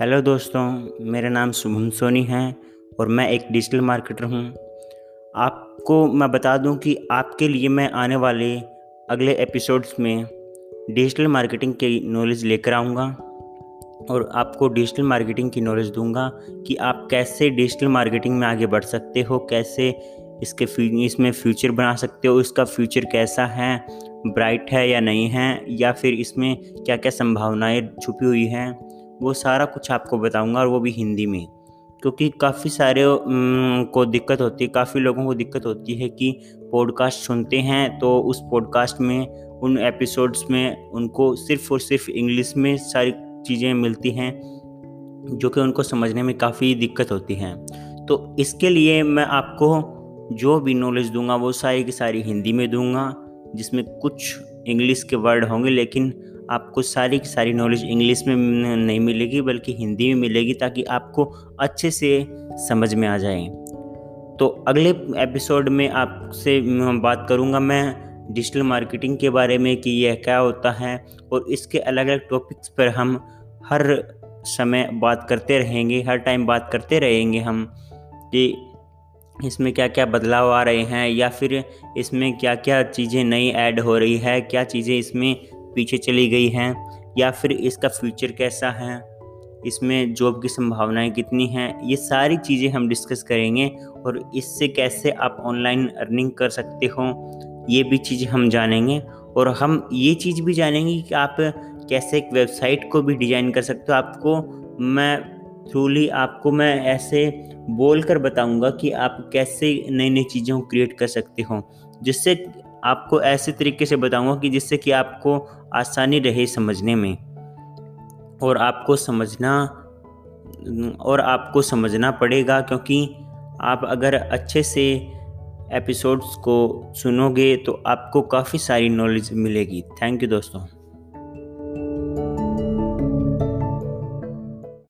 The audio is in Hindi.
हेलो दोस्तों, मेरा नाम शुभम सोनी है और मैं एक डिजिटल मार्केटर हूँ। आपको मैं बता दूँ कि आपके लिए मैं आने वाले अगले एपिसोड्स में डिजिटल मार्केटिंग की नॉलेज लेकर आऊँगा और आपको डिजिटल मार्केटिंग की नॉलेज दूँगा कि आप कैसे डिजिटल मार्केटिंग में आगे बढ़ सकते हो, कैसे इसके इसमें फ्यूचर बना सकते हो, इसका फ्यूचर कैसा है, ब्राइट है या नहीं है, या फिर इसमें क्या क्या संभावनाएँ छुपी हुई हैं। वो सारा कुछ आपको बताऊँगा और वो भी हिंदी में क्योंकि काफ़ी सारे को दिक्कत होती है, काफ़ी लोगों को दिक्कत होती है कि पॉडकास्ट सुनते हैं तो उस पॉडकास्ट में, उन एपिसोड्स में उनको सिर्फ़ और सिर्फ़ इंग्लिश में सारी चीज़ें मिलती हैं, जो कि उनको समझने में काफ़ी दिक्कत होती है। तो इसके लिए मैं आपको जो भी नॉलेज दूँगा, वो सारी की सारी हिंदी में दूँगा, जिसमें कुछ इंग्लिश के वर्ड होंगे, लेकिन आपको सारी की सारी नॉलेज इंग्लिश में नहीं मिलेगी, बल्कि हिंदी में मिलेगी, ताकि आपको अच्छे से समझ में आ जाए। तो अगले एपिसोड में आपसे बात करूँगा मैं डिजिटल मार्केटिंग के बारे में, कि यह क्या होता है, और इसके अलग अलग टॉपिक्स पर हम हर समय बात करते रहेंगे, हर टाइम बात करते रहेंगे हम, कि इसमें क्या क्या बदलाव आ रहे हैं, या फिर इसमें क्या क्या चीज़ें नई ऐड हो रही है, क्या चीज़ें इसमें पीछे चली गई हैं, या फिर इसका फ्यूचर कैसा है, इसमें जॉब की संभावनाएँ कितनी हैं, ये सारी चीज़ें हम डिस्कस करेंगे और इससे कैसे आप ऑनलाइन अर्निंग कर सकते हो, ये भी चीज़ हम जानेंगे। और हम ये चीज़ भी जानेंगे कि आप कैसे एक वेबसाइट को भी डिज़ाइन कर सकते हो। आपको मैं थ्रूली आपको मैं ऐसे बोल कर बताऊँगा कि आप कैसे नई नई चीज़ों क्रिएट कर सकते हो, जिससे आपको ऐसे तरीके से बताऊँगा कि जिससे कि आपको आसानी रहे समझने में और आपको समझना, और आपको समझना पड़ेगा क्योंकि आप अगर अच्छे से एपिसोड्स को सुनोगे तो आपको काफ़ी सारी नॉलेज मिलेगी। थैंक यू दोस्तों।